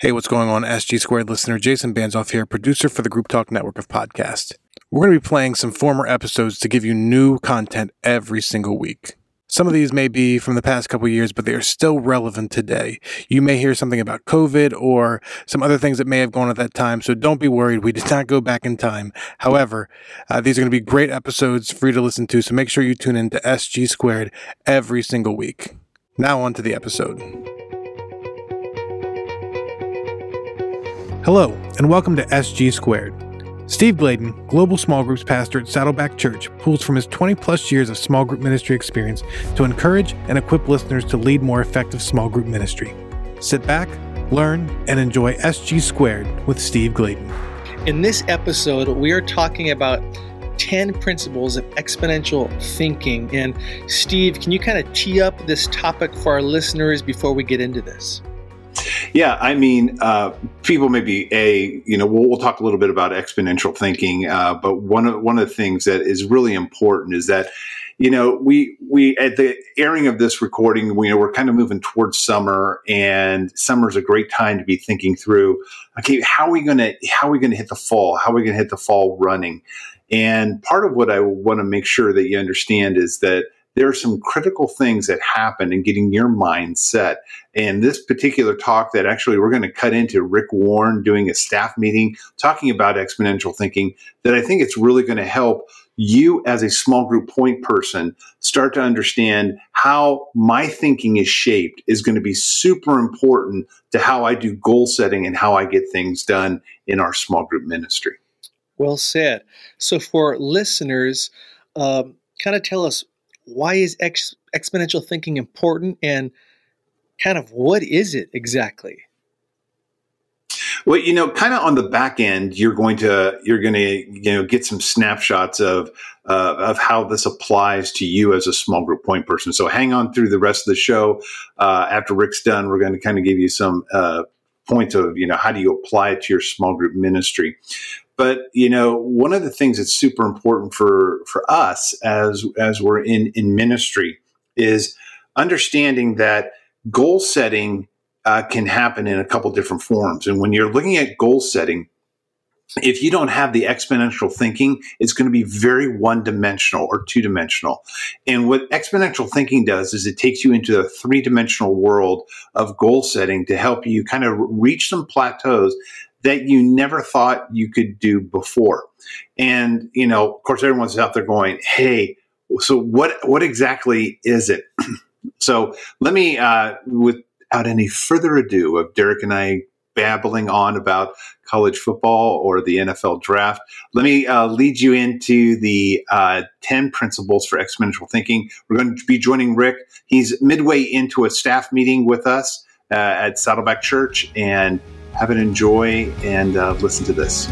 Hey, what's going on, SG Squared listener? Jason Banzoff here, producer for the Group Talk Network of podcasts. We're going to be playing some former episodes to give you new content every single week. Some of these may be from the past couple years, but they are still relevant today. You may hear something about COVID or some other things that may have gone at that time, so don't be worried. We did not go back in time. However, uh, these are going to be great episodes for you to listen to, so make sure you tune in to SG Squared every single week. Now, on to the episode. Hello, and welcome to SG Squared. Steve Gladen, Global Small Groups Pastor at Saddleback Church, pulls from his 20 plus years of small group ministry experience to encourage and equip listeners to lead more effective small group ministry. Sit back, learn, and enjoy SG Squared with Steve Gladen. In this episode, we are talking about 10 principles of exponential thinking. And Steve, can you kind of tee up this topic for our listeners before we get into this? Yeah, I mean, uh, people maybe a you know we'll, we'll, talk a little bit about exponential thinking, uh, but one of one of the things that is really important is that you know we we at the airing of this recording, we, you know, we're kind of moving towards summer, and summer is a great time to be thinking through. Okay, how are we to how are we to hit the fall? How are we to hit the fall running? And part of what I want to make sure that you understand is that there are some critical things that happen in getting your mind set. And this particular talk that actually we're going to cut into Rick Warren doing a staff meeting talking about exponential thinking that I think it's really going to help you as a small group point person start to understand how my thinking is shaped is going to be super important to how I do goal setting and how I get things done in our small group ministry. Well said. So for listeners, um, kind of tell us why is ex- exponential thinking important and kind of what is it exactly? Well, you know, kind of on the back end, you're going to you're going to you know get some snapshots of uh, of how this applies to you as a small group point person. So hang on through the rest of the show. Uh, after Rick's done, we're going to kind of give you some uh, points of you know how do you apply it to your small group ministry. But you know, one of the things that's super important for for us as as we're in in ministry is understanding that goal setting uh, can happen in a couple different forms. And when you're looking at goal setting, if you don't have the exponential thinking, it's going to be very one dimensional or two dimensional. And what exponential thinking does is it takes you into a three dimensional world of goal setting to help you kind of reach some plateaus that you never thought you could do before. And, you know, of course, everyone's out there going, hey, so what, what exactly is it? so let me, uh, without any further ado, of Derek and I babbling on about college football or the NFL draft, let me uh, lead you into the uh, 10 principles for exponential thinking. We're going to be joining Rick. He's midway into a staff meeting with us uh, at Saddleback Church, and have an enjoy and uh, listen to this.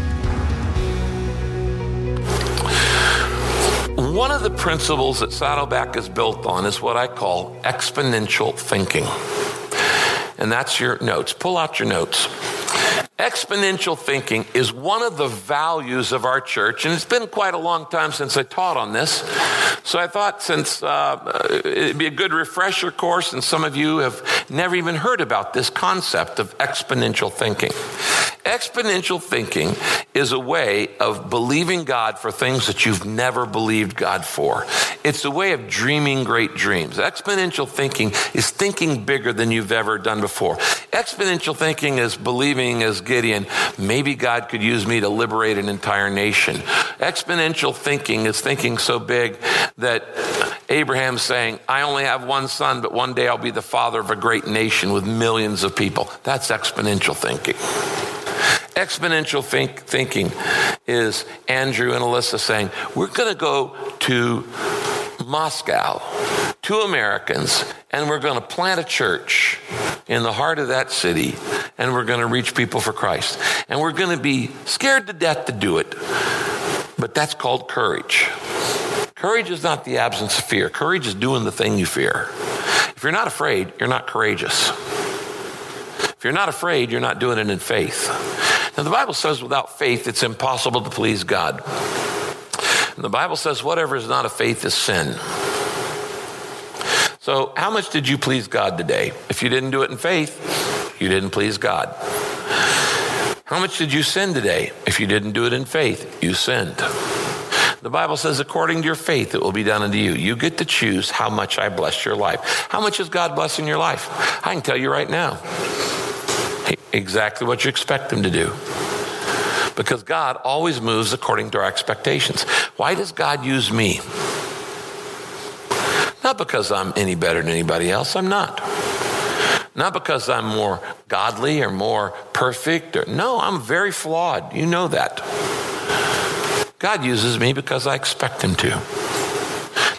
One of the principles that Saddleback is built on is what I call exponential thinking. And that's your notes. Pull out your notes. Exponential thinking is one of the values of our church, and it's been quite a long time since I taught on this. So I thought since uh, it'd be a good refresher course, and some of you have never even heard about this concept of exponential thinking. Exponential thinking is a way of believing God for things that you've never believed God for. It's a way of dreaming great dreams. Exponential thinking is thinking bigger than you've ever done before. Exponential thinking is believing, as Gideon, maybe God could use me to liberate an entire nation. Exponential thinking is thinking so big that Abraham's saying, I only have one son, but one day I'll be the father of a great nation with millions of people. That's exponential thinking. Exponential think, thinking is Andrew and Alyssa saying, We're going to go to Moscow, two Americans, and we're going to plant a church in the heart of that city, and we're going to reach people for Christ. And we're going to be scared to death to do it, but that's called courage. Courage is not the absence of fear. Courage is doing the thing you fear. If you're not afraid, you're not courageous. If you're not afraid, you're not doing it in faith. Now, the Bible says without faith, it's impossible to please God. And the Bible says whatever is not of faith is sin. So, how much did you please God today? If you didn't do it in faith, You didn't please God. How much did you sin today? If you didn't do it in faith, you sinned. The Bible says, according to your faith, it will be done unto you. You get to choose how much I bless your life. How much is God blessing your life? I can tell you right now exactly what you expect Him to do. Because God always moves according to our expectations. Why does God use me? Not because I'm any better than anybody else, I'm not. Not because I'm more godly or more perfect. Or, no, I'm very flawed. You know that. God uses me because I expect Him to.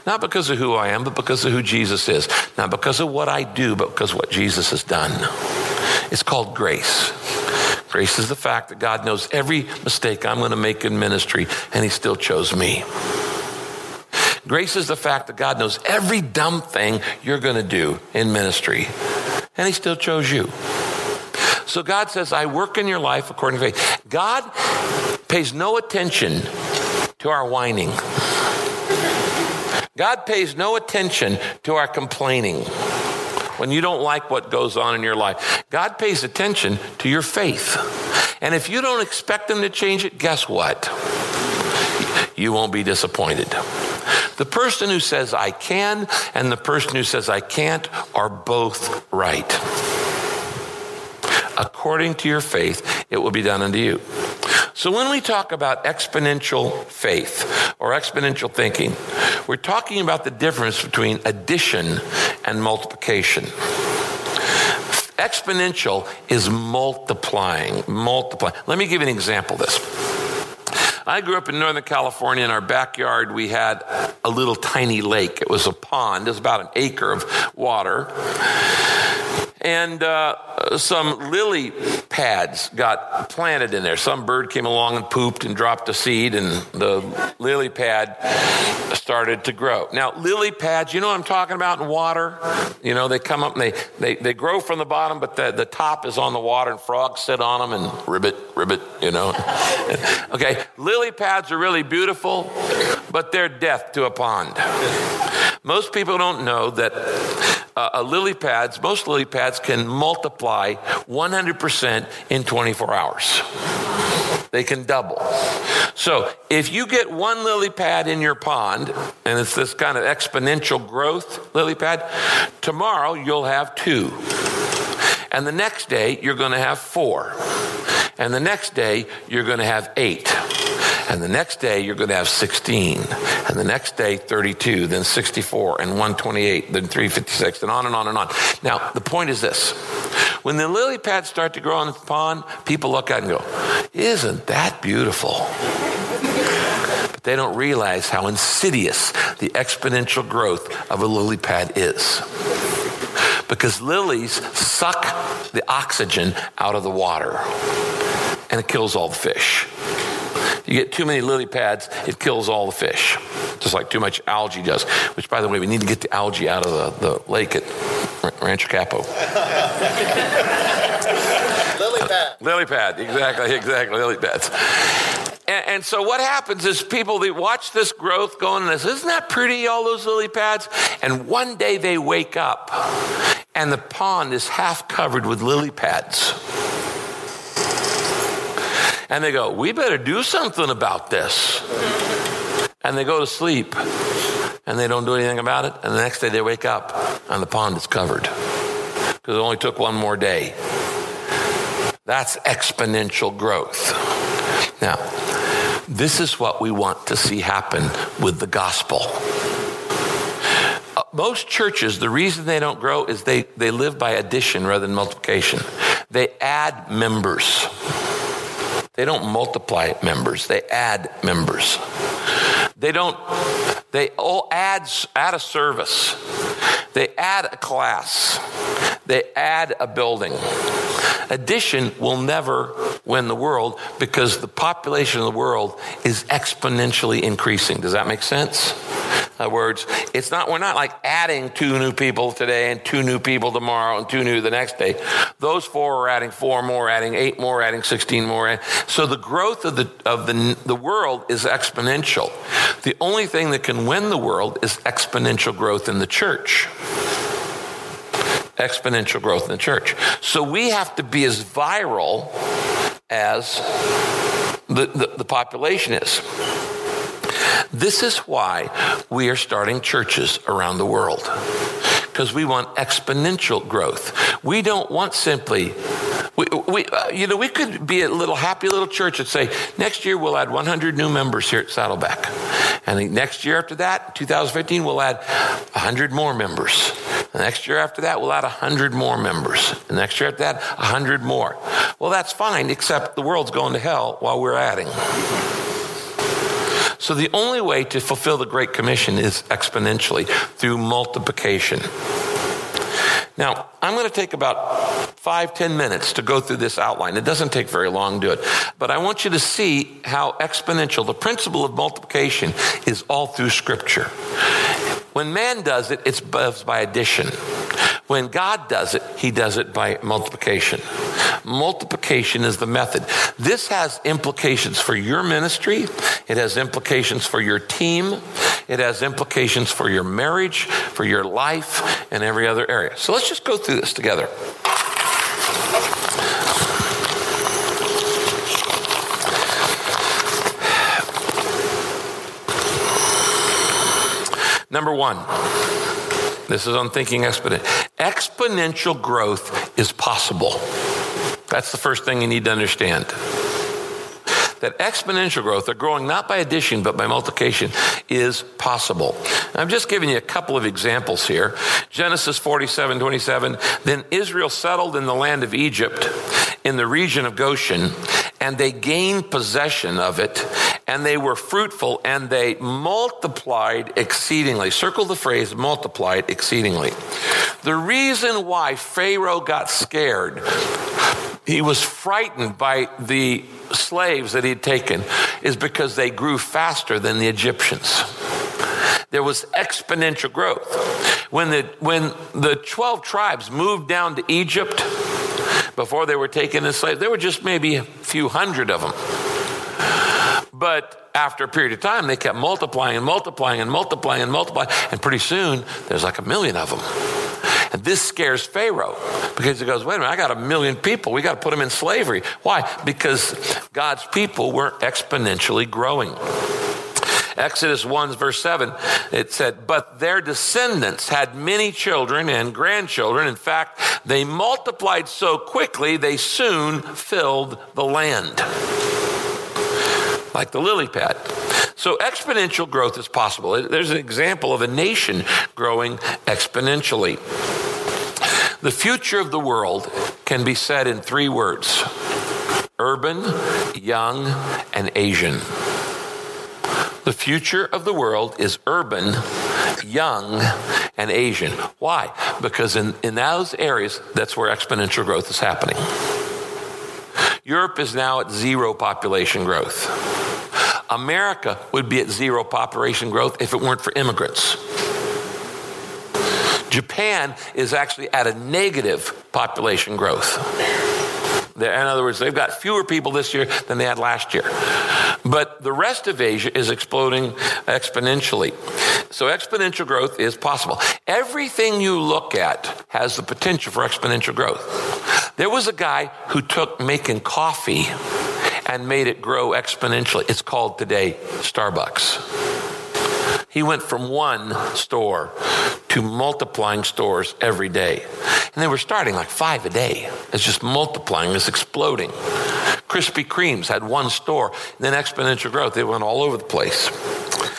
Not because of who I am, but because of who Jesus is. Not because of what I do, but because of what Jesus has done. It's called grace. Grace is the fact that God knows every mistake I'm going to make in ministry, and He still chose me. Grace is the fact that God knows every dumb thing you're going to do in ministry, and He still chose you. So God says, I work in your life according to faith. God pays no attention to our whining. God pays no attention to our complaining when you don't like what goes on in your life. God pays attention to your faith. And if you don't expect Him to change it, guess what? You won't be disappointed. The person who says I can and the person who says I can't are both right. According to your faith, it will be done unto you. So when we talk about exponential faith or exponential thinking, we're talking about the difference between addition and multiplication. Exponential is multiplying, multiplying. Let me give you an example of this. I grew up in Northern California. In our backyard, we had a little tiny lake. It was a pond. It was about an acre of water and uh, some lily pads got planted in there. Some bird came along and pooped and dropped a seed, and the lily pad started to grow. Now, lily pads, you know what I'm talking about in water? You know, they come up and they, they, they grow from the bottom, but the, the top is on the water, and frogs sit on them and ribbit, ribbit, you know. okay, lily pads are really beautiful, but they're death to a pond. Most people don't know that uh, lily pads, most lily pads can multiply 100% in 24 hours. They can double. So if you get one lily pad in your pond, and it's this kind of exponential growth lily pad, tomorrow you'll have two. And the next day you're going to have four. And the next day you're going to have eight. And the next day, you're going to have 16. And the next day, 32, then 64, and 128, then 356, and on and on and on. Now, the point is this when the lily pads start to grow on the pond, people look at it and go, Isn't that beautiful? But they don't realize how insidious the exponential growth of a lily pad is because lilies suck the oxygen out of the water and it kills all the fish. You get too many lily pads, it kills all the fish, just like too much algae does. Which, by the way, we need to get the algae out of the, the lake at Rancho Capo. lily uh, pad. lily pad, exactly, exactly, lily pads. And, and, so what happens is people they watch this growth going and this, isn't that pretty, all those lily pads? And one day they wake up and the pond is half covered with lily pads and they go, We better do something about this. And they go to sleep and they don't do anything about it. And the next day they wake up and the pond is covered because it only took one more day. That's exponential growth. Now, this is what we want to see happen with the gospel. Uh, most churches, the reason they don't grow is they, they live by addition rather than multiplication. They add members. They don't multiply members, they add members. They don't, they all add, add a service. They add a class. They add a building. Addition will never win the world because the population of the world is exponentially increasing. Does that make sense? In other words, it's not, we're not like adding two new people today and two new people tomorrow and two new the next day. Those four are adding four more, adding eight more, adding 16 more. So the growth of the, of the, the world is exponential. The only thing that can win the world is exponential growth in the church. Exponential growth in the church. So we have to be as viral as the, the, the population is. This is why we are starting churches around the world because we want exponential growth. We don't want simply we, we uh, you know, we could be a little happy little church and say, next year we'll add 100 new members here at Saddleback. And next year after that, 2015, we'll add 100 more members. The next year after that, we'll add 100 more members. The next year after that, 100 more. Well, that's fine, except the world's going to hell while we're adding. So the only way to fulfill the Great Commission is exponentially through multiplication. Now, I'm going to take about five, ten minutes to go through this outline. It doesn't take very long to do it. But I want you to see how exponential, the principle of multiplication, is all through Scripture. When man does it, it's by addition. When God does it, he does it by multiplication. Multiplication is the method. This has implications for your ministry, it has implications for your team, it has implications for your marriage, for your life, and every other area. So let's just go through this together. Number one, this is on thinking exponent. Exponential growth is possible. That's the first thing you need to understand. That exponential growth, or growing not by addition but by multiplication, is possible. I'm just giving you a couple of examples here. Genesis 47 27. Then Israel settled in the land of Egypt in the region of Goshen, and they gained possession of it, and they were fruitful, and they multiplied exceedingly. Circle the phrase multiplied exceedingly. The reason why Pharaoh got scared, he was frightened by the slaves that he'd taken, is because they grew faster than the Egyptians. There was exponential growth. When the, when the 12 tribes moved down to Egypt, before they were taken as slaves. There were just maybe a few hundred of them. But after a period of time, they kept multiplying and multiplying and multiplying and multiplying. And pretty soon, there's like a million of them. And this scares Pharaoh because he goes, wait a minute, I got a million people. We got to put them in slavery. Why? Because God's people were exponentially growing. Exodus 1, verse 7, it said, But their descendants had many children and grandchildren. In fact, they multiplied so quickly, they soon filled the land. Like the lily pad. So exponential growth is possible. There's an example of a nation growing exponentially. The future of the world can be said in three words urban, young, and Asian. The future of the world is urban, young, and Asian. Why? Because in, in those areas, that's where exponential growth is happening. Europe is now at zero population growth. America would be at zero population growth if it weren't for immigrants. Japan is actually at a negative population growth. In other words, they've got fewer people this year than they had last year. But the rest of Asia is exploding exponentially. So exponential growth is possible. Everything you look at has the potential for exponential growth. There was a guy who took making coffee and made it grow exponentially. It's called today Starbucks. He went from one store to multiplying stores every day. And they were starting like five a day. It's just multiplying, it's exploding. Krispy Kremes had one store, then exponential growth. They went all over the place.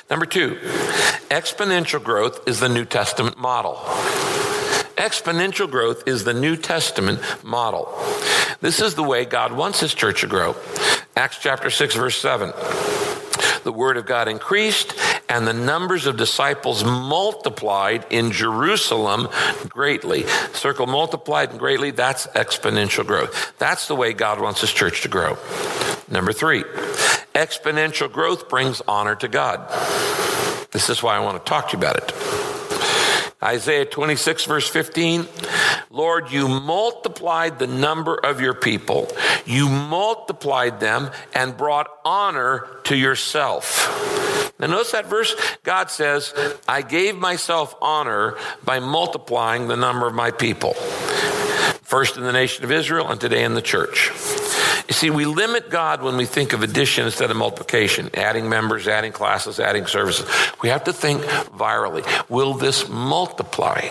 Number two, exponential growth is the New Testament model. Exponential growth is the New Testament model. This is the way God wants his church to grow. Acts chapter 6, verse 7. The word of God increased, and the numbers of disciples multiplied in Jerusalem greatly. Circle multiplied greatly, that's exponential growth. That's the way God wants his church to grow. Number three, exponential growth brings honor to God. This is why I want to talk to you about it. Isaiah 26, verse 15. Lord, you multiplied the number of your people. You multiplied them and brought honor to yourself. Now, notice that verse. God says, I gave myself honor by multiplying the number of my people. First in the nation of Israel and today in the church. See, we limit God when we think of addition instead of multiplication, adding members, adding classes, adding services. We have to think virally. Will this multiply?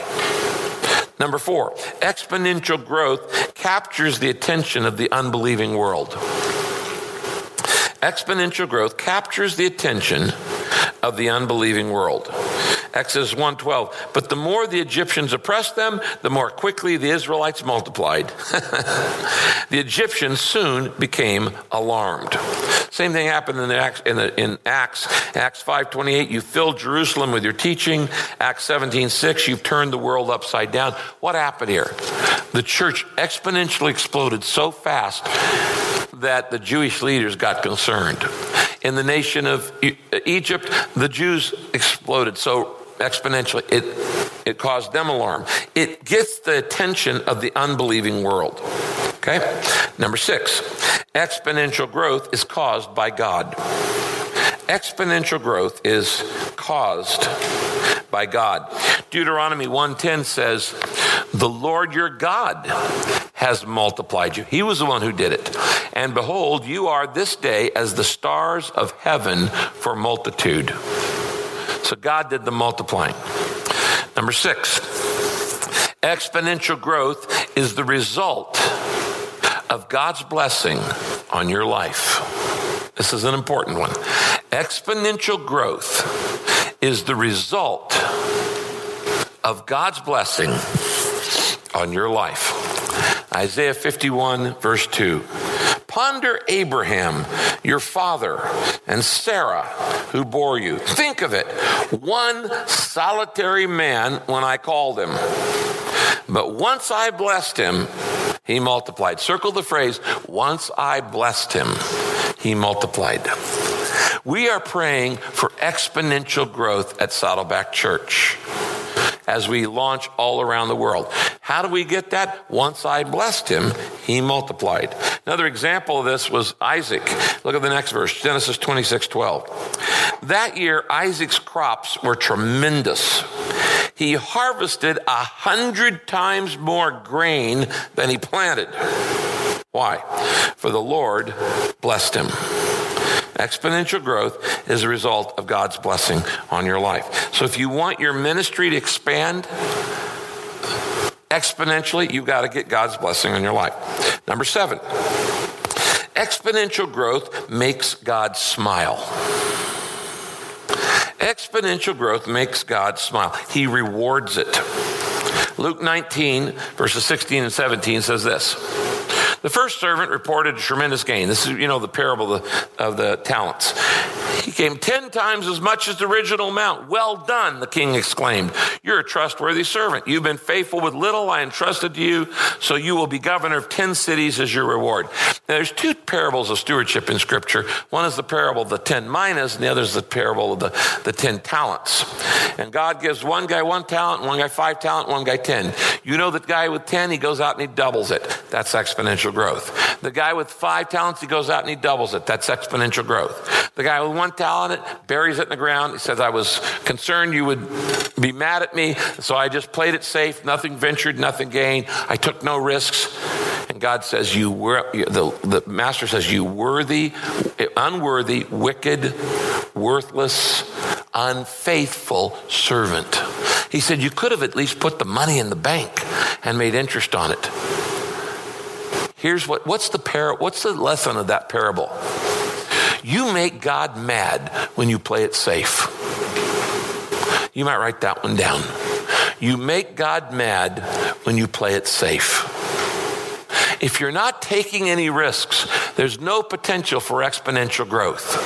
Number four, exponential growth captures the attention of the unbelieving world. Exponential growth captures the attention of the unbelieving world. Exodus 1:12. But the more the Egyptians oppressed them, the more quickly the Israelites multiplied. the Egyptians soon became alarmed. Same thing happened in Acts in, the, in Acts Acts 5:28. You filled Jerusalem with your teaching. Acts 17:6. You've turned the world upside down. What happened here? The church exponentially exploded so fast that the Jewish leaders got concerned. In the nation of Egypt, the Jews exploded so exponentially, it, it caused them alarm. It gets the attention of the unbelieving world. Okay? Number six, exponential growth is caused by God. Exponential growth is caused by God. Deuteronomy 1:10 says, "The Lord your God has multiplied you. He was the one who did it. And behold, you are this day as the stars of heaven for multitude." So God did the multiplying. Number 6. Exponential growth is the result of God's blessing on your life. This is an important one. Exponential growth is the result of God's blessing on your life. Isaiah 51, verse 2. Ponder Abraham, your father, and Sarah, who bore you. Think of it one solitary man when I called him. But once I blessed him, he multiplied. Circle the phrase, once I blessed him, he multiplied. We are praying for exponential growth at Saddleback Church as we launch all around the world. How do we get that? Once I blessed him, he multiplied. Another example of this was Isaac. Look at the next verse, Genesis 26 12. That year, Isaac's crops were tremendous. He harvested a hundred times more grain than he planted. Why? For the Lord blessed him. Exponential growth is a result of God's blessing on your life. So if you want your ministry to expand exponentially, you've got to get God's blessing on your life. Number seven, exponential growth makes God smile. Exponential growth makes God smile. He rewards it. Luke 19, verses 16 and 17 says this. The first servant reported a tremendous gain. This is, you know, the parable of the, of the talents. He came 10 times as much as the original amount. Well done, the king exclaimed. You're a trustworthy servant. You've been faithful with little. I entrusted to you, so you will be governor of 10 cities as your reward. Now, there's two parables of stewardship in Scripture. One is the parable of the 10 minas, and the other is the parable of the, the 10 talents. And God gives one guy one talent, one guy five talent, one guy 10. You know that guy with 10, he goes out and he doubles it. That's exponential growth. The guy with five talents, he goes out and he doubles it. That's exponential growth. The guy with one talent, it buries it in the ground. He says, I was concerned you would be mad at me, so I just played it safe. Nothing ventured, nothing gained. I took no risks. And God says, You were, the, the master says, You worthy, unworthy, wicked, worthless, unfaithful servant. He said, You could have at least put the money in the bank and made interest on it. Here's what what's the par- what's the lesson of that parable? You make God mad when you play it safe. You might write that one down. You make God mad when you play it safe. If you're not taking any risks, there's no potential for exponential growth.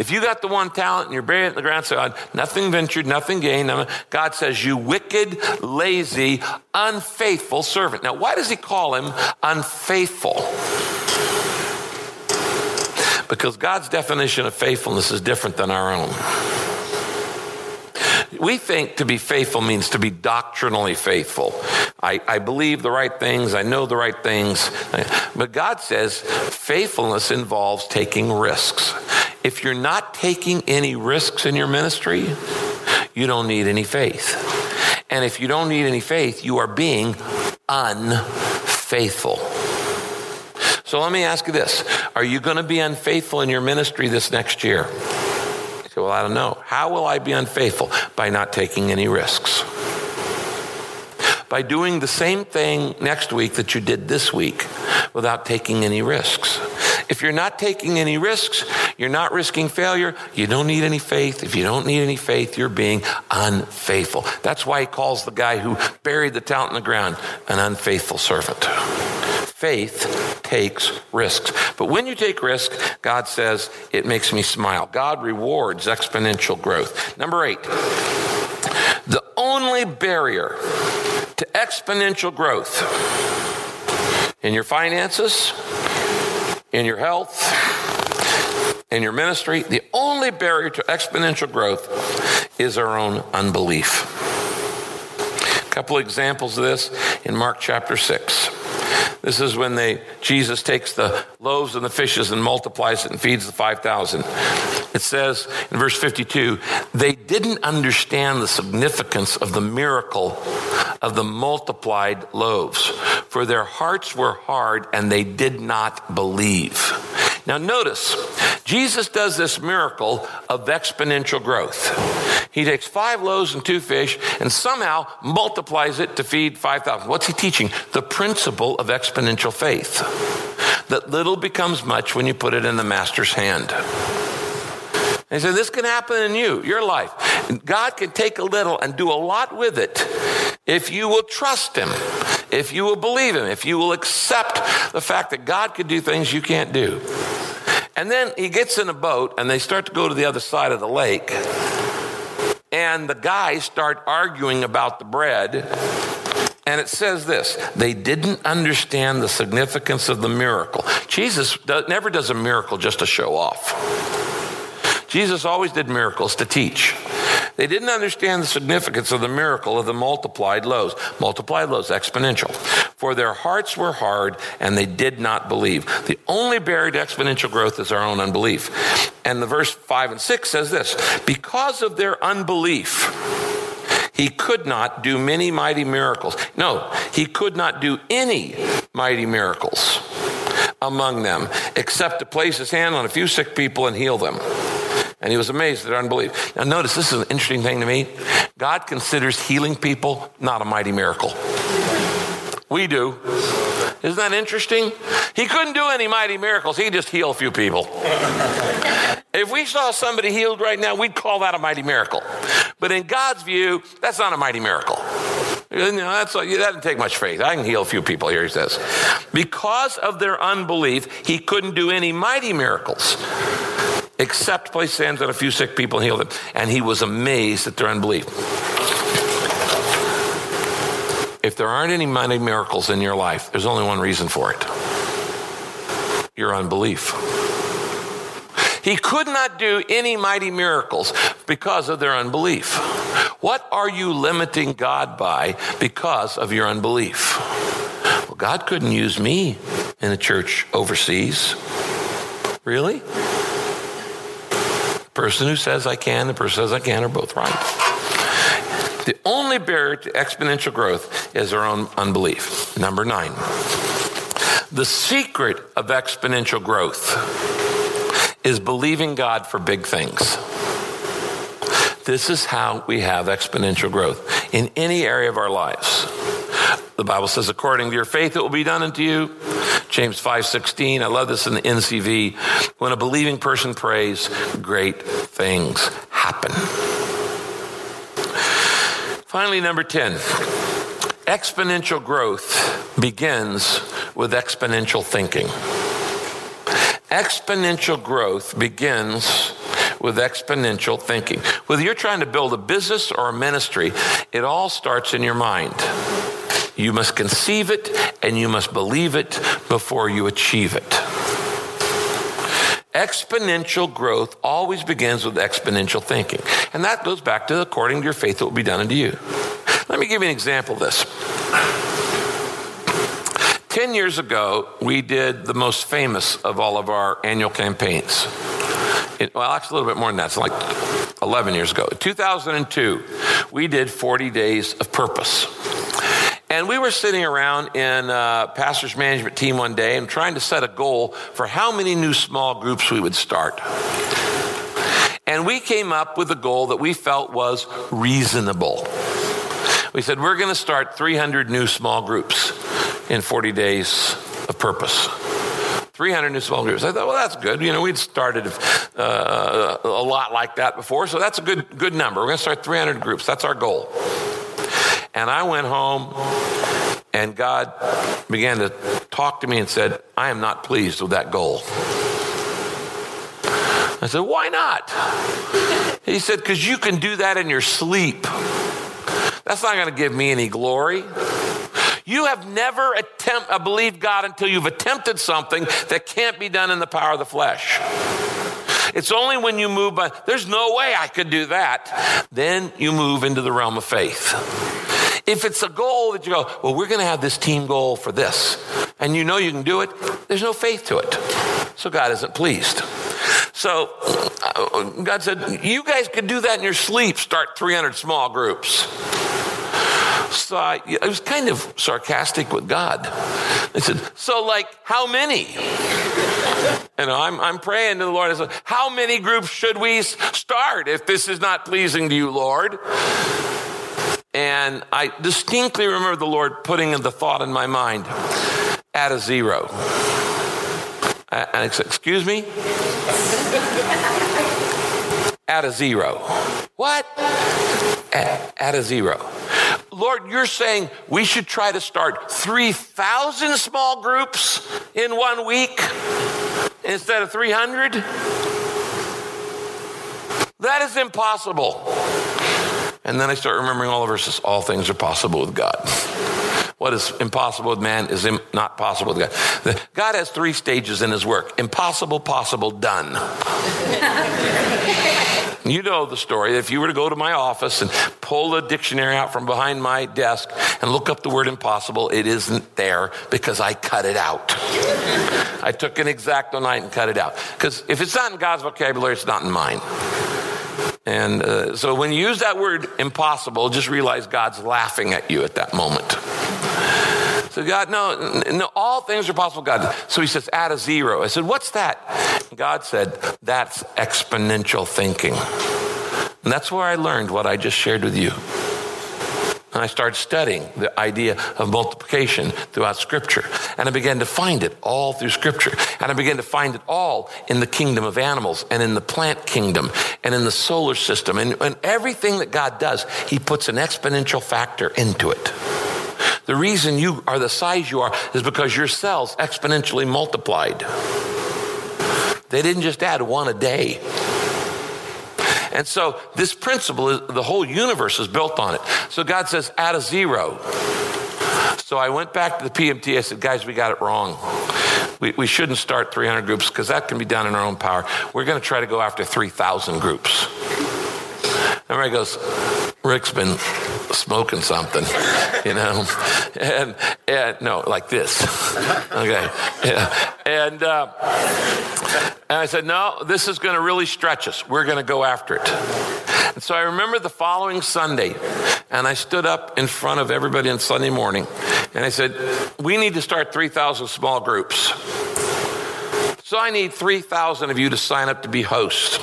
If you got the one talent and you're burying it in the ground, say, God, uh, nothing ventured, nothing gained. God says, you wicked, lazy, unfaithful servant. Now, why does he call him unfaithful? Because God's definition of faithfulness is different than our own. We think to be faithful means to be doctrinally faithful. I, I believe the right things, I know the right things. But God says faithfulness involves taking risks. If you're not taking any risks in your ministry, you don't need any faith. And if you don't need any faith, you are being unfaithful. So let me ask you this Are you going to be unfaithful in your ministry this next year? Say, Well, I don't know. How will I be unfaithful? By not taking any risks. By doing the same thing next week that you did this week without taking any risks. If you're not taking any risks, you're not risking failure, you don't need any faith. If you don't need any faith, you're being unfaithful. That's why he calls the guy who buried the talent in the ground an unfaithful servant. Faith takes risks. But when you take risk, God says, it makes me smile. God rewards exponential growth. Number eight, the only barrier to exponential growth in your finances, in your health, in your ministry, the only barrier to exponential growth is our own unbelief. A couple examples of this in Mark chapter 6. This is when they Jesus takes the loaves and the fishes and multiplies it and feeds the 5000. It says in verse 52, they didn't understand the significance of the miracle of the multiplied loaves, for their hearts were hard and they did not believe. Now, notice, Jesus does this miracle of exponential growth. He takes five loaves and two fish and somehow multiplies it to feed 5,000. What's he teaching? The principle of exponential faith that little becomes much when you put it in the master's hand. And he said, This can happen in you, your life. God can take a little and do a lot with it if you will trust Him, if you will believe Him, if you will accept the fact that God can do things you can't do. And then he gets in a boat and they start to go to the other side of the lake. And the guys start arguing about the bread. And it says this they didn't understand the significance of the miracle. Jesus never does a miracle just to show off. Jesus always did miracles to teach. They didn't understand the significance of the miracle of the multiplied loaves. Multiplied loaves, exponential. For their hearts were hard and they did not believe. The only barrier to exponential growth is our own unbelief. And the verse 5 and 6 says this Because of their unbelief, he could not do many mighty miracles. No, he could not do any mighty miracles among them except to place his hand on a few sick people and heal them. And he was amazed at their unbelief. Now, notice this is an interesting thing to me. God considers healing people not a mighty miracle. We do. Isn't that interesting? He couldn't do any mighty miracles. He just heal a few people. If we saw somebody healed right now, we'd call that a mighty miracle. But in God's view, that's not a mighty miracle. You know, that's, that doesn't take much faith. I can heal a few people here, he says. Because of their unbelief, he couldn't do any mighty miracles except place hands on a few sick people and heal them. And he was amazed at their unbelief. If there aren't any mighty miracles in your life, there's only one reason for it your unbelief. He could not do any mighty miracles because of their unbelief. What are you limiting God by because of your unbelief? Well, God couldn't use me in a church overseas. Really? The person who says I can, the person who says I can are both right. The only barrier to exponential growth is our own unbelief. Number nine, the secret of exponential growth is believing God for big things. This is how we have exponential growth in any area of our lives. The Bible says, according to your faith, it will be done unto you. James 5:16. I love this in the NCV. When a believing person prays, great things happen. Finally, number 10. Exponential growth begins with exponential thinking. Exponential growth begins with exponential thinking. Whether you're trying to build a business or a ministry, it all starts in your mind. You must conceive it and you must believe it before you achieve it. Exponential growth always begins with exponential thinking. And that goes back to according to your faith, it will be done unto you. Let me give you an example of this. 10 years ago, we did the most famous of all of our annual campaigns. It, well, actually, a little bit more than that. It's like 11 years ago. In 2002, we did 40 Days of Purpose. And we were sitting around in uh, pastor's management team one day and trying to set a goal for how many new small groups we would start. And we came up with a goal that we felt was reasonable. We said, we're going to start 300 new small groups in 40 days of purpose. 300 new small groups. I thought, well, that's good. You know, we'd started uh, a lot like that before, so that's a good good number. We're going to start 300 groups. That's our goal. And I went home, and God began to talk to me and said, I am not pleased with that goal. I said, Why not? He said, Because you can do that in your sleep. That's not going to give me any glory. You have never attempt, uh, believed God until you've attempted something that can't be done in the power of the flesh. It's only when you move by, there's no way I could do that. Then you move into the realm of faith. If it's a goal that you go, well, we're going to have this team goal for this, and you know you can do it, there's no faith to it. So God isn't pleased. So uh, God said, You guys could do that in your sleep, start 300 small groups. So I, I was kind of sarcastic with God. I said, So, like, how many? Know, I'm, I'm praying to the Lord. I said, How many groups should we start if this is not pleasing to you, Lord? And I distinctly remember the Lord putting the thought in my mind at a zero. And I said, Excuse me? at a zero. What? At, at, a zero. Lord, you're saying we should try to start 3,000 small groups in one week instead of 300? That is impossible. And then I start remembering all the verses. All things are possible with God. What is impossible with man is not possible with God. God has three stages in his work impossible, possible, done. you know the story. If you were to go to my office and pull the dictionary out from behind my desk and look up the word impossible, it isn't there because I cut it out. I took an exacto knife and cut it out. Because if it's not in God's vocabulary, it's not in mine. And uh, so when you use that word impossible, just realize God's laughing at you at that moment. So God, no, no, all things are possible, God. So he says, add a zero. I said, what's that? God said, that's exponential thinking. And that's where I learned what I just shared with you. And I started studying the idea of multiplication throughout Scripture. And I began to find it all through Scripture. And I began to find it all in the kingdom of animals and in the plant kingdom and in the solar system. And, and everything that God does, He puts an exponential factor into it. The reason you are the size you are is because your cells exponentially multiplied. They didn't just add one a day. And so this principle is the whole universe is built on it. So God says, add a zero. So I went back to the PMT. I said, guys, we got it wrong. We, we shouldn't start 300 groups because that can be done in our own power. We're going to try to go after 3,000 groups. Everybody goes, Rick's been smoking something, you know, and, and no, like this. Okay. Yeah. And, uh, and I said, no, this is going to really stretch us. We're going to go after it. And so I remember the following Sunday, and I stood up in front of everybody on Sunday morning, and I said, we need to start 3,000 small groups. So I need 3,000 of you to sign up to be hosts.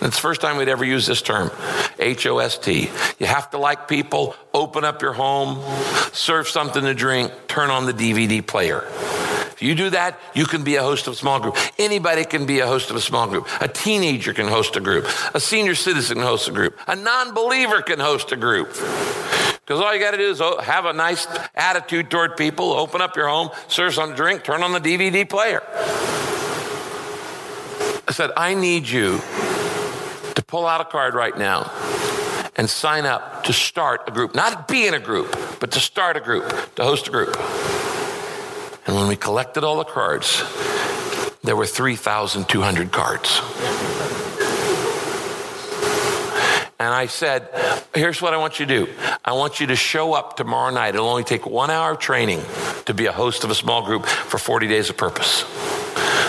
It's the first time we'd ever use this term, H O S T. You have to like people, open up your home, serve something to drink, turn on the DVD player. If you do that, you can be a host of a small group. Anybody can be a host of a small group. A teenager can host a group. A senior citizen can host a group. A non believer can host a group. Because all you got to do is oh, have a nice attitude toward people, open up your home, serve some drink, turn on the DVD player. I said, I need you to pull out a card right now and sign up to start a group. Not be in a group, but to start a group, to host a group. And when we collected all the cards, there were 3,200 cards. And I said, here's what I want you to do. I want you to show up tomorrow night. It'll only take one hour of training to be a host of a small group for 40 days of purpose.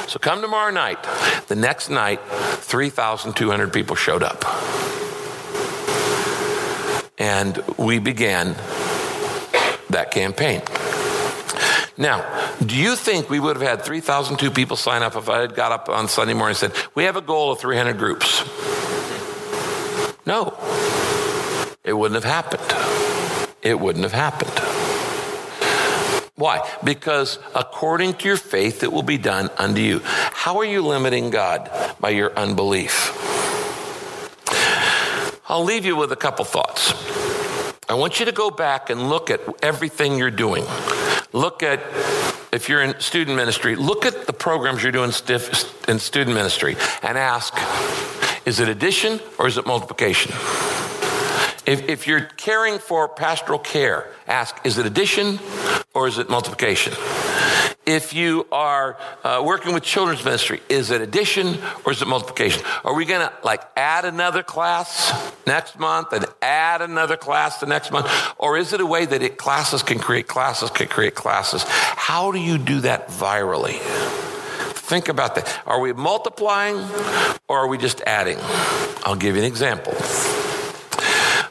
So come tomorrow night. The next night, 3,200 people showed up. And we began that campaign. Now, do you think we would have had 3,002 people sign up if I had got up on Sunday morning and said, We have a goal of 300 groups? No, it wouldn't have happened. It wouldn't have happened. Why? Because according to your faith, it will be done unto you. How are you limiting God? By your unbelief. I'll leave you with a couple thoughts. I want you to go back and look at everything you're doing. Look at, if you're in student ministry, look at the programs you're doing in student ministry and ask, is it addition or is it multiplication? If, if you're caring for pastoral care, ask, is it addition or is it multiplication? If you are uh, working with children's ministry, is it addition or is it multiplication? Are we going to like add another class next month and add another class the next month? Or is it a way that it, classes can create classes, can create classes? How do you do that virally? Think about that. Are we multiplying or are we just adding? I'll give you an example.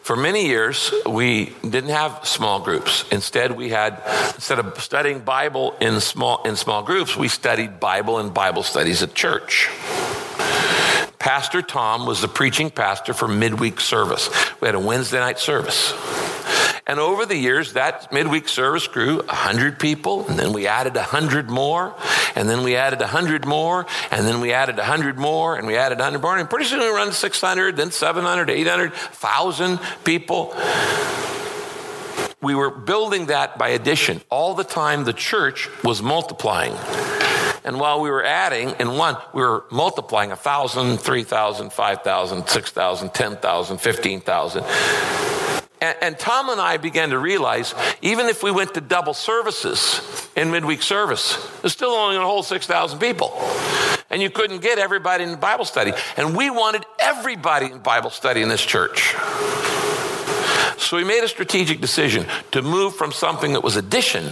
For many years, we didn't have small groups. Instead, we had instead of studying Bible in small in small groups, we studied Bible and Bible studies at church. Pastor Tom was the preaching pastor for midweek service. We had a Wednesday night service. And over the years, that midweek service grew 100 people, and then we added 100 more, and then we added 100 more, and then we added 100 more, and we added 100 more. And pretty soon we run 600, then 700, 800, 1,000 people. We were building that by addition. All the time, the church was multiplying. And while we were adding in one, we were multiplying 1,000, 3,000, 5,000, 6,000, 10,000, 15,000. And, and, Tom and I began to realize even if we went to double services in midweek service, there's still only going to hold 6,000 people. And you couldn't get everybody in Bible study. And we wanted everybody in Bible study in this church. So we made a strategic decision to move from something that was addition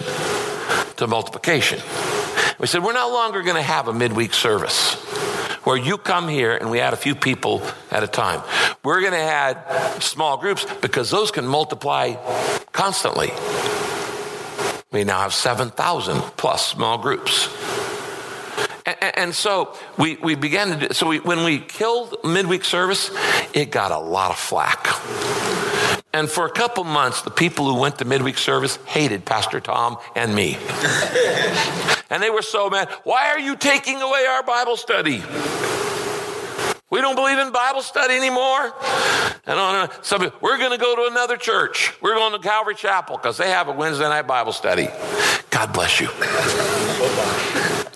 to multiplication. We said, we're no longer going to have a midweek service where you come here and we add a few people at a time. We're going to add small groups because those can multiply constantly. We now have 7,000 plus small groups. And, so we, we began to do, so we, when we killed midweek service, it got a lot of flack. And for a couple months, the people who went to midweek service hated Pastor Tom and me. and they were so mad. Why are you taking away our Bible study? We don't believe in Bible study anymore. And on some, we're going to go to another church. We're going to Calvary Chapel because they have a Wednesday night Bible study. God bless you.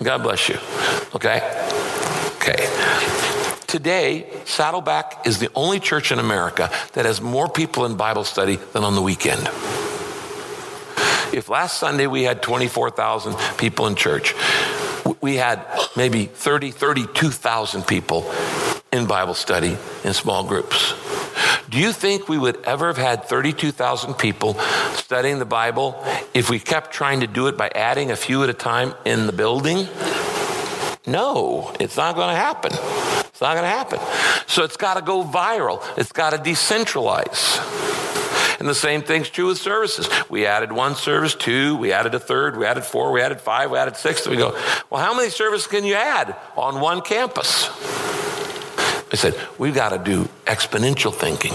God bless you. Okay? Okay. Today, Saddleback is the only church in America that has more people in Bible study than on the weekend. If last Sunday we had 24,000 people in church, we had maybe 30, 32,000 people in Bible study in small groups. Do you think we would ever have had 32,000 people studying the Bible if we kept trying to do it by adding a few at a time in the building? No, it's not going to happen. It's not going to happen. So it's got to go viral. It's got to decentralize. And the same thing's true with services. We added one service, two, we added a third, we added four, we added five, we added six. And We go, well, how many services can you add on one campus? I said, we've got to do exponential thinking.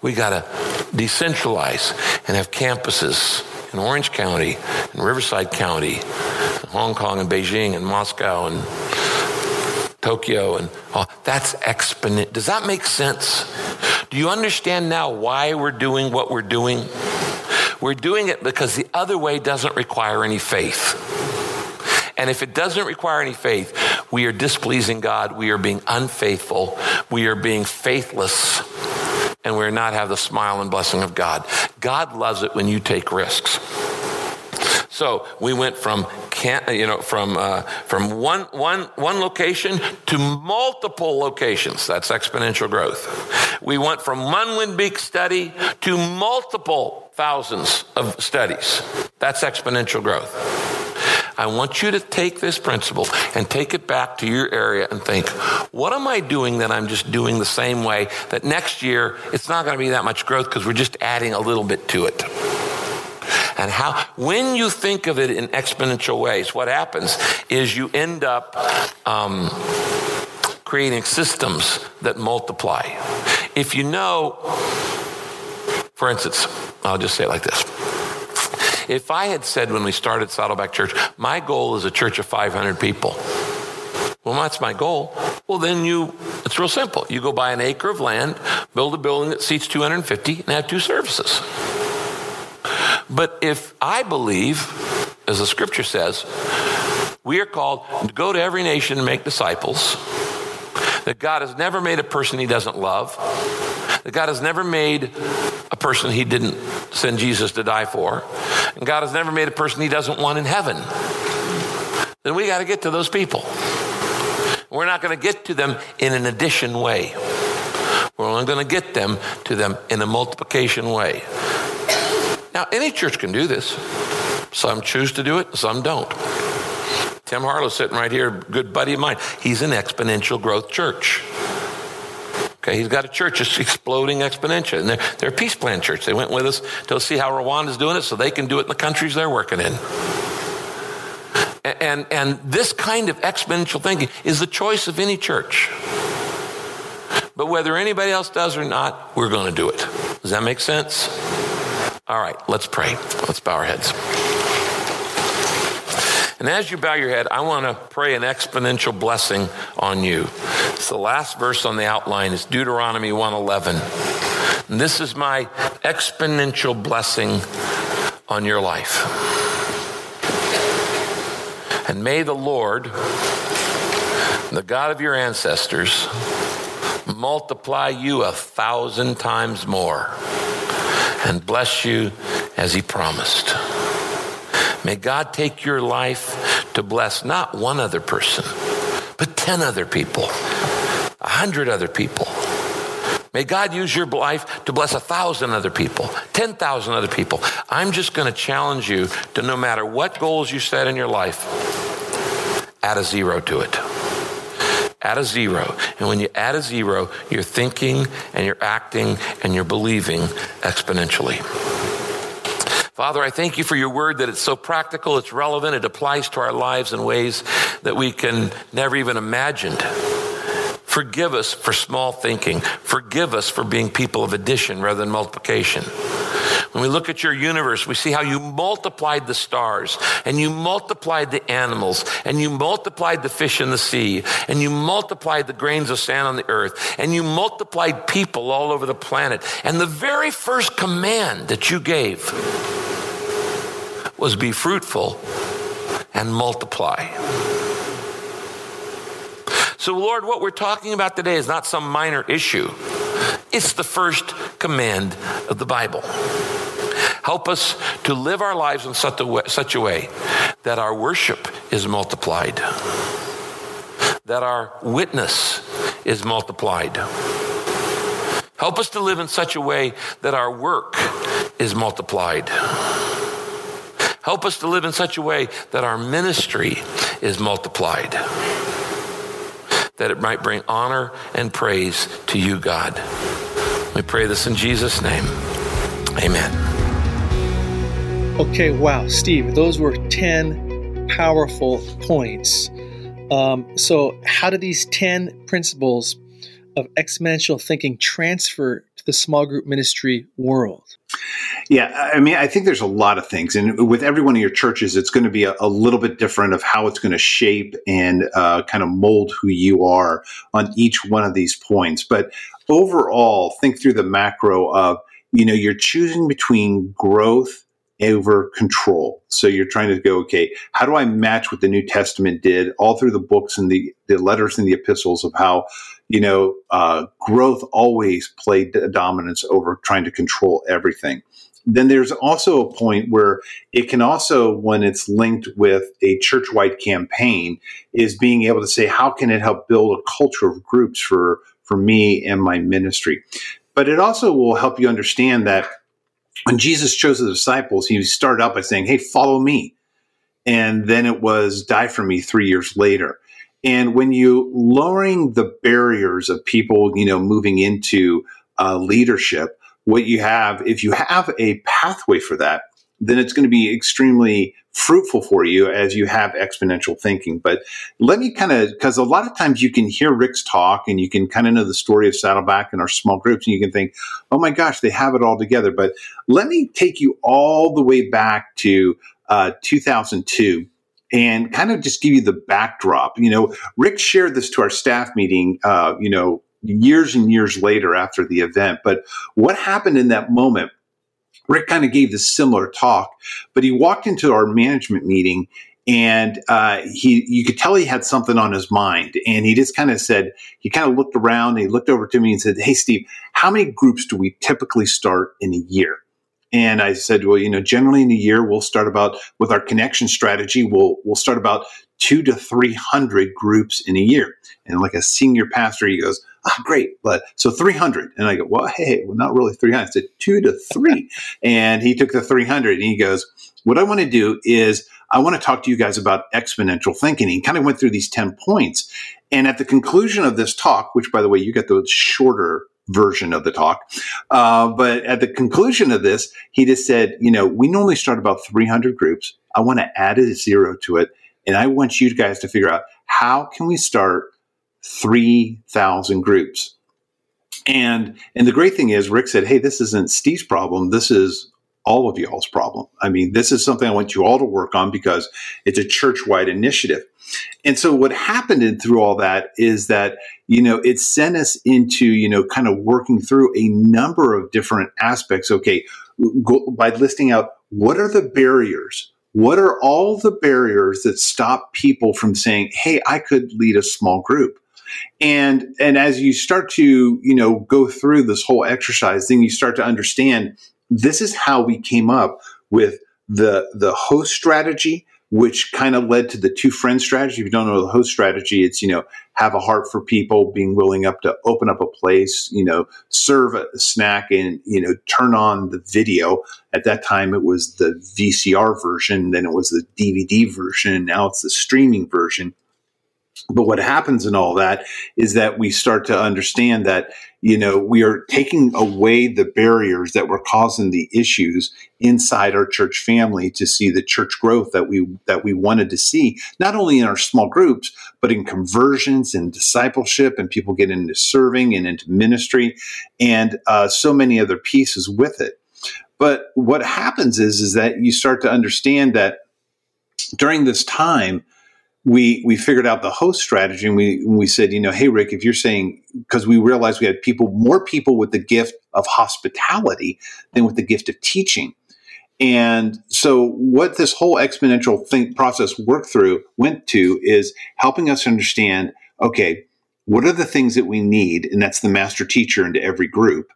We've got to decentralize and have campuses in Orange County, in Riverside County, in Hong Kong and Beijing and Moscow and Tokyo and oh, that's exponent. Does that make sense? Do you understand now why we're doing what we're doing? We're doing it because the other way doesn't require any faith. And if it doesn't require any faith, we are displeasing God. We are being unfaithful. We are being faithless. And we're not have the smile and blessing of God. God loves it when you take risks. So we went from can, you know from uh, from one one one location to multiple locations. That's exponential growth. We went from one Windbeak study to multiple thousands of studies. That's exponential growth. I want you to take this principle and take it back to your area and think, what am I doing that I'm just doing the same way that next year it's not going to be that much growth because we're just adding a little bit to it? And how, when you think of it in exponential ways, what happens is you end up um, creating systems that multiply. If you know, for instance, I'll just say it like this if I had said when we started Saddleback Church, my goal is a church of 500 people. Well, that's my goal. Well, then you, it's real simple. You go buy an acre of land, build a building that seats 250, and have two services. But if I believe, as the scripture says, we are called to go to every nation and make disciples, that God has never made a person he doesn't love, that God has never made a person he didn't send Jesus to die for, and God has never made a person he doesn't want in heaven, then we got to get to those people. We're not going to get to them in an addition way. We're only going to get them to them in a multiplication way. Now, any church can do this. Some choose to do it, some don't. Tim Harlow sitting right here, good buddy of mine. He's an exponential growth church. Okay, he's got a church that's exploding exponentially. And they're, they're a peace plan church. They went with us to see how Rwanda's doing it so they can do it in the countries they're working in. And, and this kind of exponential thinking is the choice of any church. But whether anybody else does or not, we're going to do it. Does that make sense? All right, let's pray. Let's bow our heads. And as you bow your head, I want to pray an exponential blessing on you. It's the last verse on the outline. It's Deuteronomy 111. And this is my exponential blessing on your life. And may the Lord, the God of your ancestors, multiply you a thousand times more and bless you as he promised. May God take your life to bless not one other person, but 10 other people, a 100 other people. May God use your life to bless a thousand other people, 10,000 other people. I'm just going to challenge you to no matter what goals you set in your life, add a zero to it. Add a zero. And when you add a zero, you're thinking and you're acting and you're believing exponentially. Father, I thank you for your word that it's so practical, it's relevant, it applies to our lives in ways that we can never even imagine. Forgive us for small thinking. Forgive us for being people of addition rather than multiplication. When we look at your universe, we see how you multiplied the stars and you multiplied the animals and you multiplied the fish in the sea and you multiplied the grains of sand on the earth and you multiplied people all over the planet. And the very first command that you gave was be fruitful and multiply. So, Lord, what we're talking about today is not some minor issue. It's the first command of the Bible. Help us to live our lives in such a way, such a way that our worship is multiplied, that our witness is multiplied. Help us to live in such a way that our work is multiplied. Help us to live in such a way that our ministry is multiplied, that it might bring honor and praise to you, God. We pray this in Jesus' name. Amen. Okay, wow, Steve, those were 10 powerful points. Um, so, how do these 10 principles of exponential thinking transfer to the small group ministry world? Yeah, I mean, I think there's a lot of things, and with every one of your churches, it's going to be a, a little bit different of how it's going to shape and uh, kind of mold who you are on each one of these points. But overall, think through the macro of you know you're choosing between growth over control. So you're trying to go, okay, how do I match what the New Testament did all through the books and the, the letters and the epistles of how, you know, uh, growth always played dominance over trying to control everything. then there's also a point where it can also, when it's linked with a church wide campaign, is being able to say, how can it help build a culture of groups for, for me and my ministry? But it also will help you understand that when Jesus chose the disciples, he started out by saying, Hey, follow me. And then it was die for me three years later. And when you lowering the barriers of people, you know, moving into uh, leadership, what you have, if you have a pathway for that, then it's going to be extremely fruitful for you as you have exponential thinking. But let me kind of, because a lot of times you can hear Rick's talk and you can kind of know the story of Saddleback and our small groups, and you can think, oh my gosh, they have it all together. But let me take you all the way back to uh, 2002 and kind of just give you the backdrop. You know, Rick shared this to our staff meeting, uh, you know, years and years later after the event. But what happened in that moment? Rick kind of gave this similar talk, but he walked into our management meeting and uh, he you could tell he had something on his mind and he just kind of said he kind of looked around he looked over to me and said hey steve how many groups do we typically start in a year and I said, well, you know, generally in a year, we'll start about with our connection strategy, we'll, we'll start about two to 300 groups in a year. And like a senior pastor, he goes, ah, great. But so 300. And I go, well, hey, well, not really 300. I said two to three. and he took the 300 and he goes, what I want to do is I want to talk to you guys about exponential thinking. He kind of went through these 10 points. And at the conclusion of this talk, which by the way, you get the shorter version of the talk. Uh, but at the conclusion of this, he just said, you know, we normally start about 300 groups. I want to add a zero to it. And I want you guys to figure out how can we start 3,000 groups? And, and the great thing is Rick said, Hey, this isn't Steve's problem. This is all of y'all's problem. I mean, this is something I want you all to work on because it's a church wide initiative. And so what happened in, through all that is that, you know, it sent us into, you know, kind of working through a number of different aspects. Okay. Go, by listing out what are the barriers? What are all the barriers that stop people from saying, Hey, I could lead a small group? And, and as you start to, you know, go through this whole exercise, then you start to understand this is how we came up with the, the host strategy, which kind of led to the two friend strategy. If you don't know the host strategy, it's, you know, have a heart for people, being willing up to open up a place, you know, serve a snack and, you know, turn on the video. At that time, it was the VCR version, then it was the DVD version, now it's the streaming version. But what happens in all that is that we start to understand that, you know, we are taking away the barriers that were causing the issues inside our church family to see the church growth that we that we wanted to see, not only in our small groups, but in conversions and discipleship and people get into serving and into ministry and uh, so many other pieces with it. But what happens is is that you start to understand that during this time, we we figured out the host strategy and we we said you know hey rick if you're saying because we realized we had people more people with the gift of hospitality than with the gift of teaching. And so what this whole exponential think process worked through went to is helping us understand okay what are the things that we need? And that's the master teacher into every group.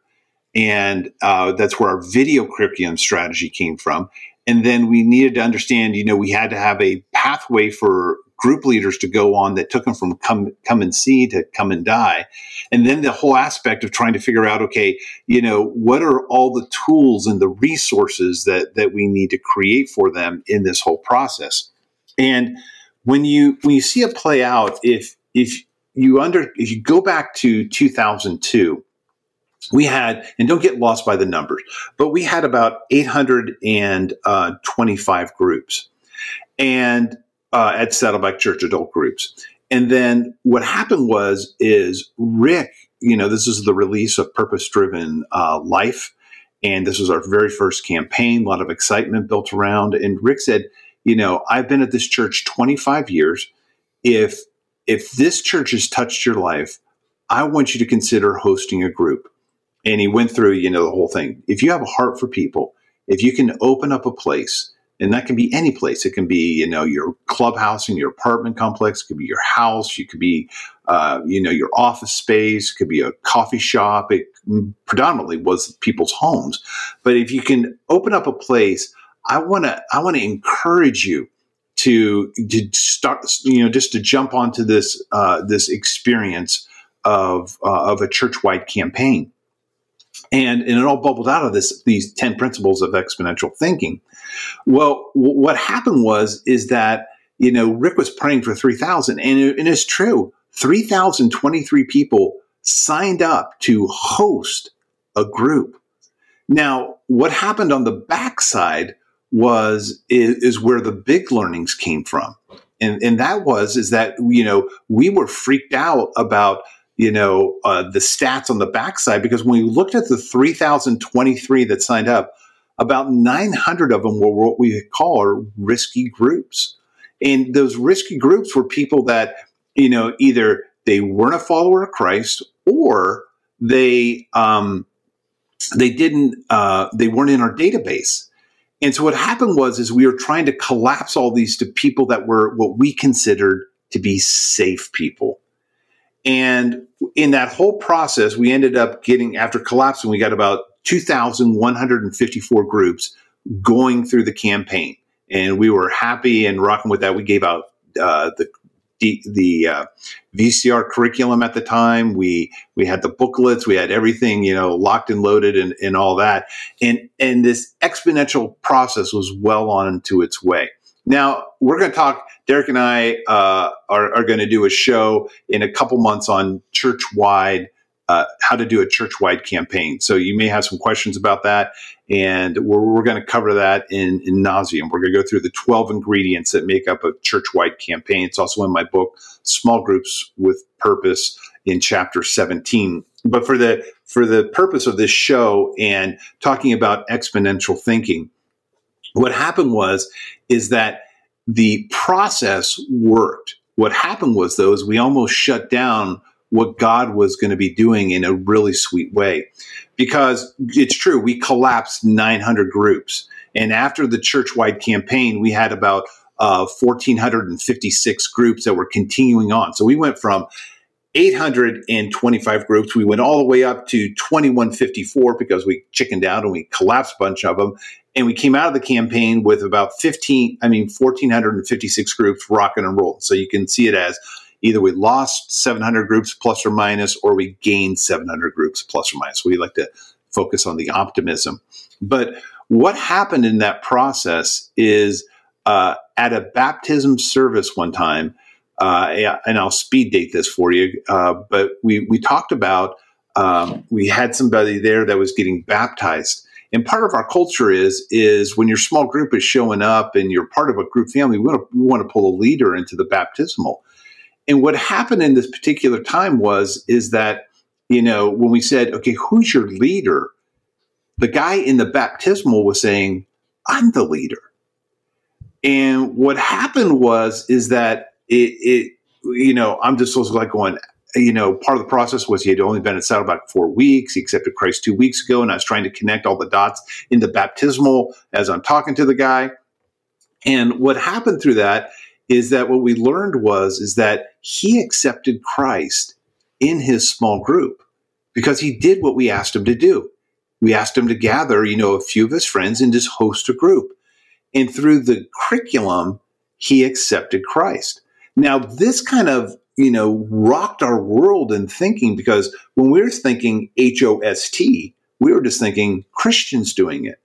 And uh, that's where our video curriculum strategy came from. And then we needed to understand you know we had to have a pathway for group leaders to go on that took them from come come and see to come and die and then the whole aspect of trying to figure out okay you know what are all the tools and the resources that that we need to create for them in this whole process and when you when you see it play out if if you under if you go back to 2002 we had, and don't get lost by the numbers, but we had about 825 uh, groups. And uh, at Saddleback Church adult groups. And then what happened was, is Rick, you know, this is the release of Purpose Driven uh, Life. And this was our very first campaign, a lot of excitement built around. And Rick said, you know, I've been at this church 25 years. If if this church has touched your life, I want you to consider hosting a group. And he went through, you know, the whole thing. If you have a heart for people, if you can open up a place, and that can be any place. It can be, you know, your clubhouse in your apartment complex. It could be your house. You could be, uh, you know, your office space. It could be a coffee shop. It predominantly was people's homes. But if you can open up a place, I want to, I want to encourage you to, to start, you know, just to jump onto this, uh, this experience of, uh, of a church wide campaign. And, and it all bubbled out of this, these 10 principles of exponential thinking. Well, w- what happened was, is that, you know, Rick was praying for 3,000 and, it, and it's true. 3,023 people signed up to host a group. Now, what happened on the backside was, is, is where the big learnings came from. And, and that was, is that, you know, we were freaked out about you know, uh, the stats on the backside because when we looked at the 3,023 that signed up, about 900 of them were what we call our risky groups. And those risky groups were people that, you know, either they weren't a follower of Christ or they, um, they didn't, uh, they weren't in our database. And so what happened was, is we were trying to collapse all these to people that were what we considered to be safe people. And in that whole process, we ended up getting, after collapsing, we got about 2,154 groups going through the campaign. And we were happy and rocking with that. We gave out uh, the the, uh, VCR curriculum at the time. We we had the booklets. We had everything you know locked and loaded and, and all that. And and this exponential process was well on to its way. Now we're going to talk. Derek and I uh, are, are going to do a show in a couple months on church wide. Uh, how to do a church wide campaign. So you may have some questions about that, and we're, we're going to cover that in, in nauseum. We're going to go through the 12 ingredients that make up a church wide campaign. It's also in my book, Small Groups with Purpose, in chapter 17. But for the for the purpose of this show and talking about exponential thinking, what happened was is that the process worked. What happened was though is we almost shut down what God was going to be doing in a really sweet way. Because it's true, we collapsed 900 groups. And after the church wide campaign, we had about uh, 1,456 groups that were continuing on. So we went from 825 groups. We went all the way up to 2154 because we chickened out and we collapsed a bunch of them. And we came out of the campaign with about 15, I mean, 1,456 groups rocking and rolling. So you can see it as either we lost 700 groups plus or minus, or we gained 700 groups plus or minus. We like to focus on the optimism. But what happened in that process is uh, at a baptism service one time, uh, and I'll speed date this for you. Uh, but we we talked about um, we had somebody there that was getting baptized, and part of our culture is is when your small group is showing up and you're part of a group family, we want to, we want to pull a leader into the baptismal. And what happened in this particular time was is that you know when we said, okay, who's your leader? The guy in the baptismal was saying, "I'm the leader." And what happened was is that it, it you know, I'm just like going, you know, part of the process was he had only been at Saddleback four weeks. He accepted Christ two weeks ago, and I was trying to connect all the dots in the baptismal as I'm talking to the guy. And what happened through that is that what we learned was is that he accepted Christ in his small group because he did what we asked him to do. We asked him to gather, you know, a few of his friends and just host a group. And through the curriculum, he accepted Christ. Now, this kind of, you know, rocked our world in thinking because when we were thinking H O S T, we were just thinking Christians doing it.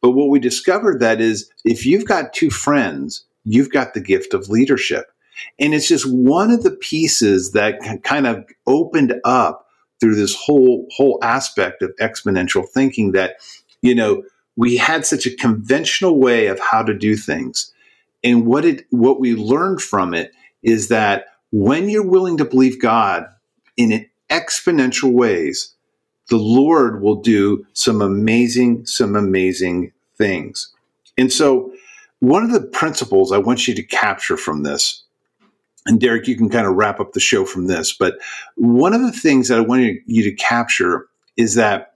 But what we discovered that is if you've got two friends, you've got the gift of leadership. And it's just one of the pieces that kind of opened up through this whole whole aspect of exponential thinking that, you know, we had such a conventional way of how to do things. And what it what we learned from it is that when you're willing to believe God in exponential ways, the Lord will do some amazing, some amazing things. And so, one of the principles I want you to capture from this, and Derek, you can kind of wrap up the show from this, but one of the things that I want you to capture is that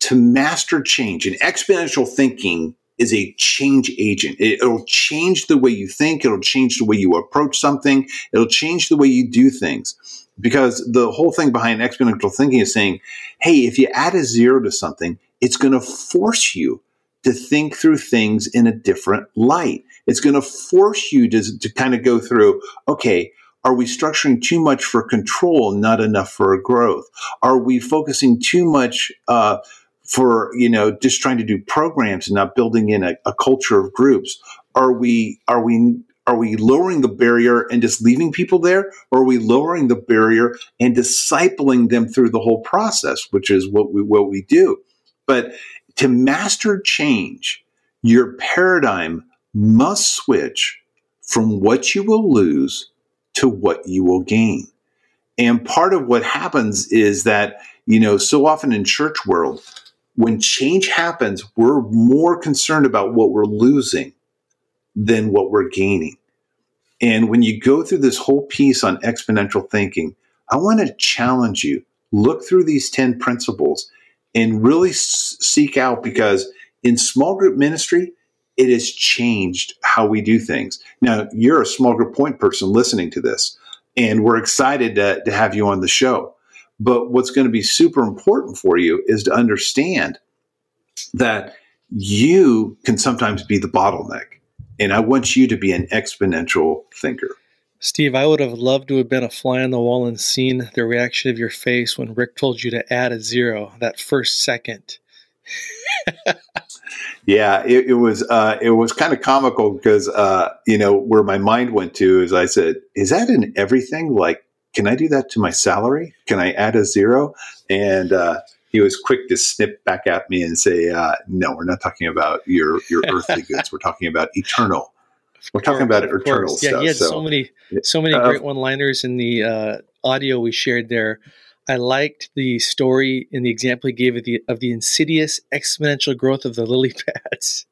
to master change and exponential thinking is a change agent. It, it'll change the way you think. It'll change the way you approach something. It'll change the way you do things. Because the whole thing behind exponential thinking is saying, hey, if you add a zero to something, it's going to force you to think through things in a different light. It's going to force you to, to kind of go through, okay, are we structuring too much for control, not enough for growth? Are we focusing too much uh, for you know just trying to do programs and not building in a, a culture of groups? Are we are we are we lowering the barrier and just leaving people there or are we lowering the barrier and discipling them through the whole process which is what we what we do but to master change your paradigm must switch from what you will lose to what you will gain. And part of what happens is that, you know, so often in church world, when change happens, we're more concerned about what we're losing than what we're gaining. And when you go through this whole piece on exponential thinking, I want to challenge you look through these 10 principles and really s- seek out because in small group ministry, it has changed how we do things. Now, you're a small group point person listening to this, and we're excited to, to have you on the show. But what's going to be super important for you is to understand that you can sometimes be the bottleneck. And I want you to be an exponential thinker. Steve, I would have loved to have been a fly on the wall and seen the reaction of your face when Rick told you to add a zero that first second. yeah, it, it, was uh, it was kind of comical because uh, you know where my mind went to is I said, "Is that in everything? Like, can I do that to my salary? Can I add a zero? And uh, he was quick to snip back at me and say, uh, "No, we're not talking about your your earthly goods. We're talking about eternal." We're talking about eternal yeah, stuff. he had so, so many so many uh, great one-liners in the uh, audio we shared there. I liked the story and the example he gave of the of the insidious exponential growth of the lily pads.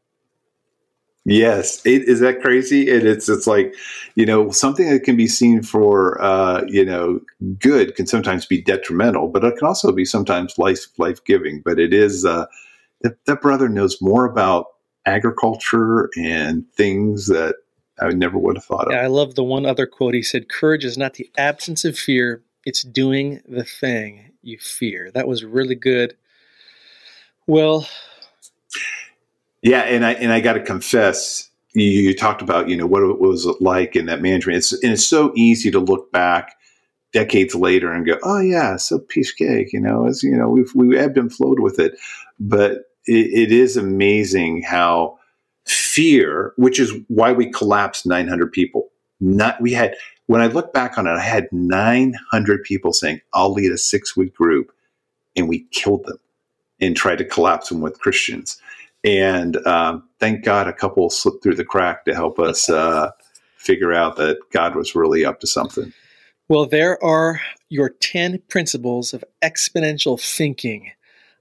Yes, it, is that crazy? And it's it's like you know something that can be seen for uh, you know good can sometimes be detrimental, but it can also be sometimes life life giving. But it is uh, that, that brother knows more about agriculture and things that I never would have thought of. I love the one other quote. He said, "Courage is not the absence of fear, it's doing the thing you fear. That was really good. Well, yeah, and I and I got to confess, you, you, talked about you know what it was like in that management. It's and it's so easy to look back decades later and go, oh yeah, so piece cake. You know, as you know, we've we ebbed and flowed with it, but it, it is amazing how fear, which is why we collapsed 900 people. Not we had when I look back on it, I had 900 people saying, I'll lead a six week group. And we killed them and tried to collapse them with Christians. And um, thank God a couple slipped through the crack to help us uh, figure out that God was really up to something. Well, there are your 10 principles of exponential thinking.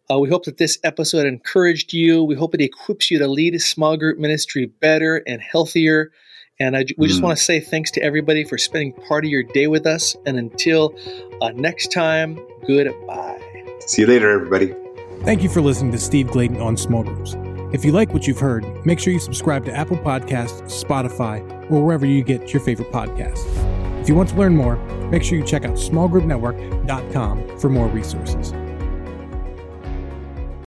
Uh, we hope that this episode encouraged you. We hope it equips you to lead a small group ministry better and healthier. And I, we just mm. want to say thanks to everybody for spending part of your day with us. And until uh, next time, goodbye. See you later, everybody. Thank you for listening to Steve Gladen on Small Groups. If you like what you've heard, make sure you subscribe to Apple Podcasts, Spotify, or wherever you get your favorite podcasts. If you want to learn more, make sure you check out smallgroupnetwork.com for more resources.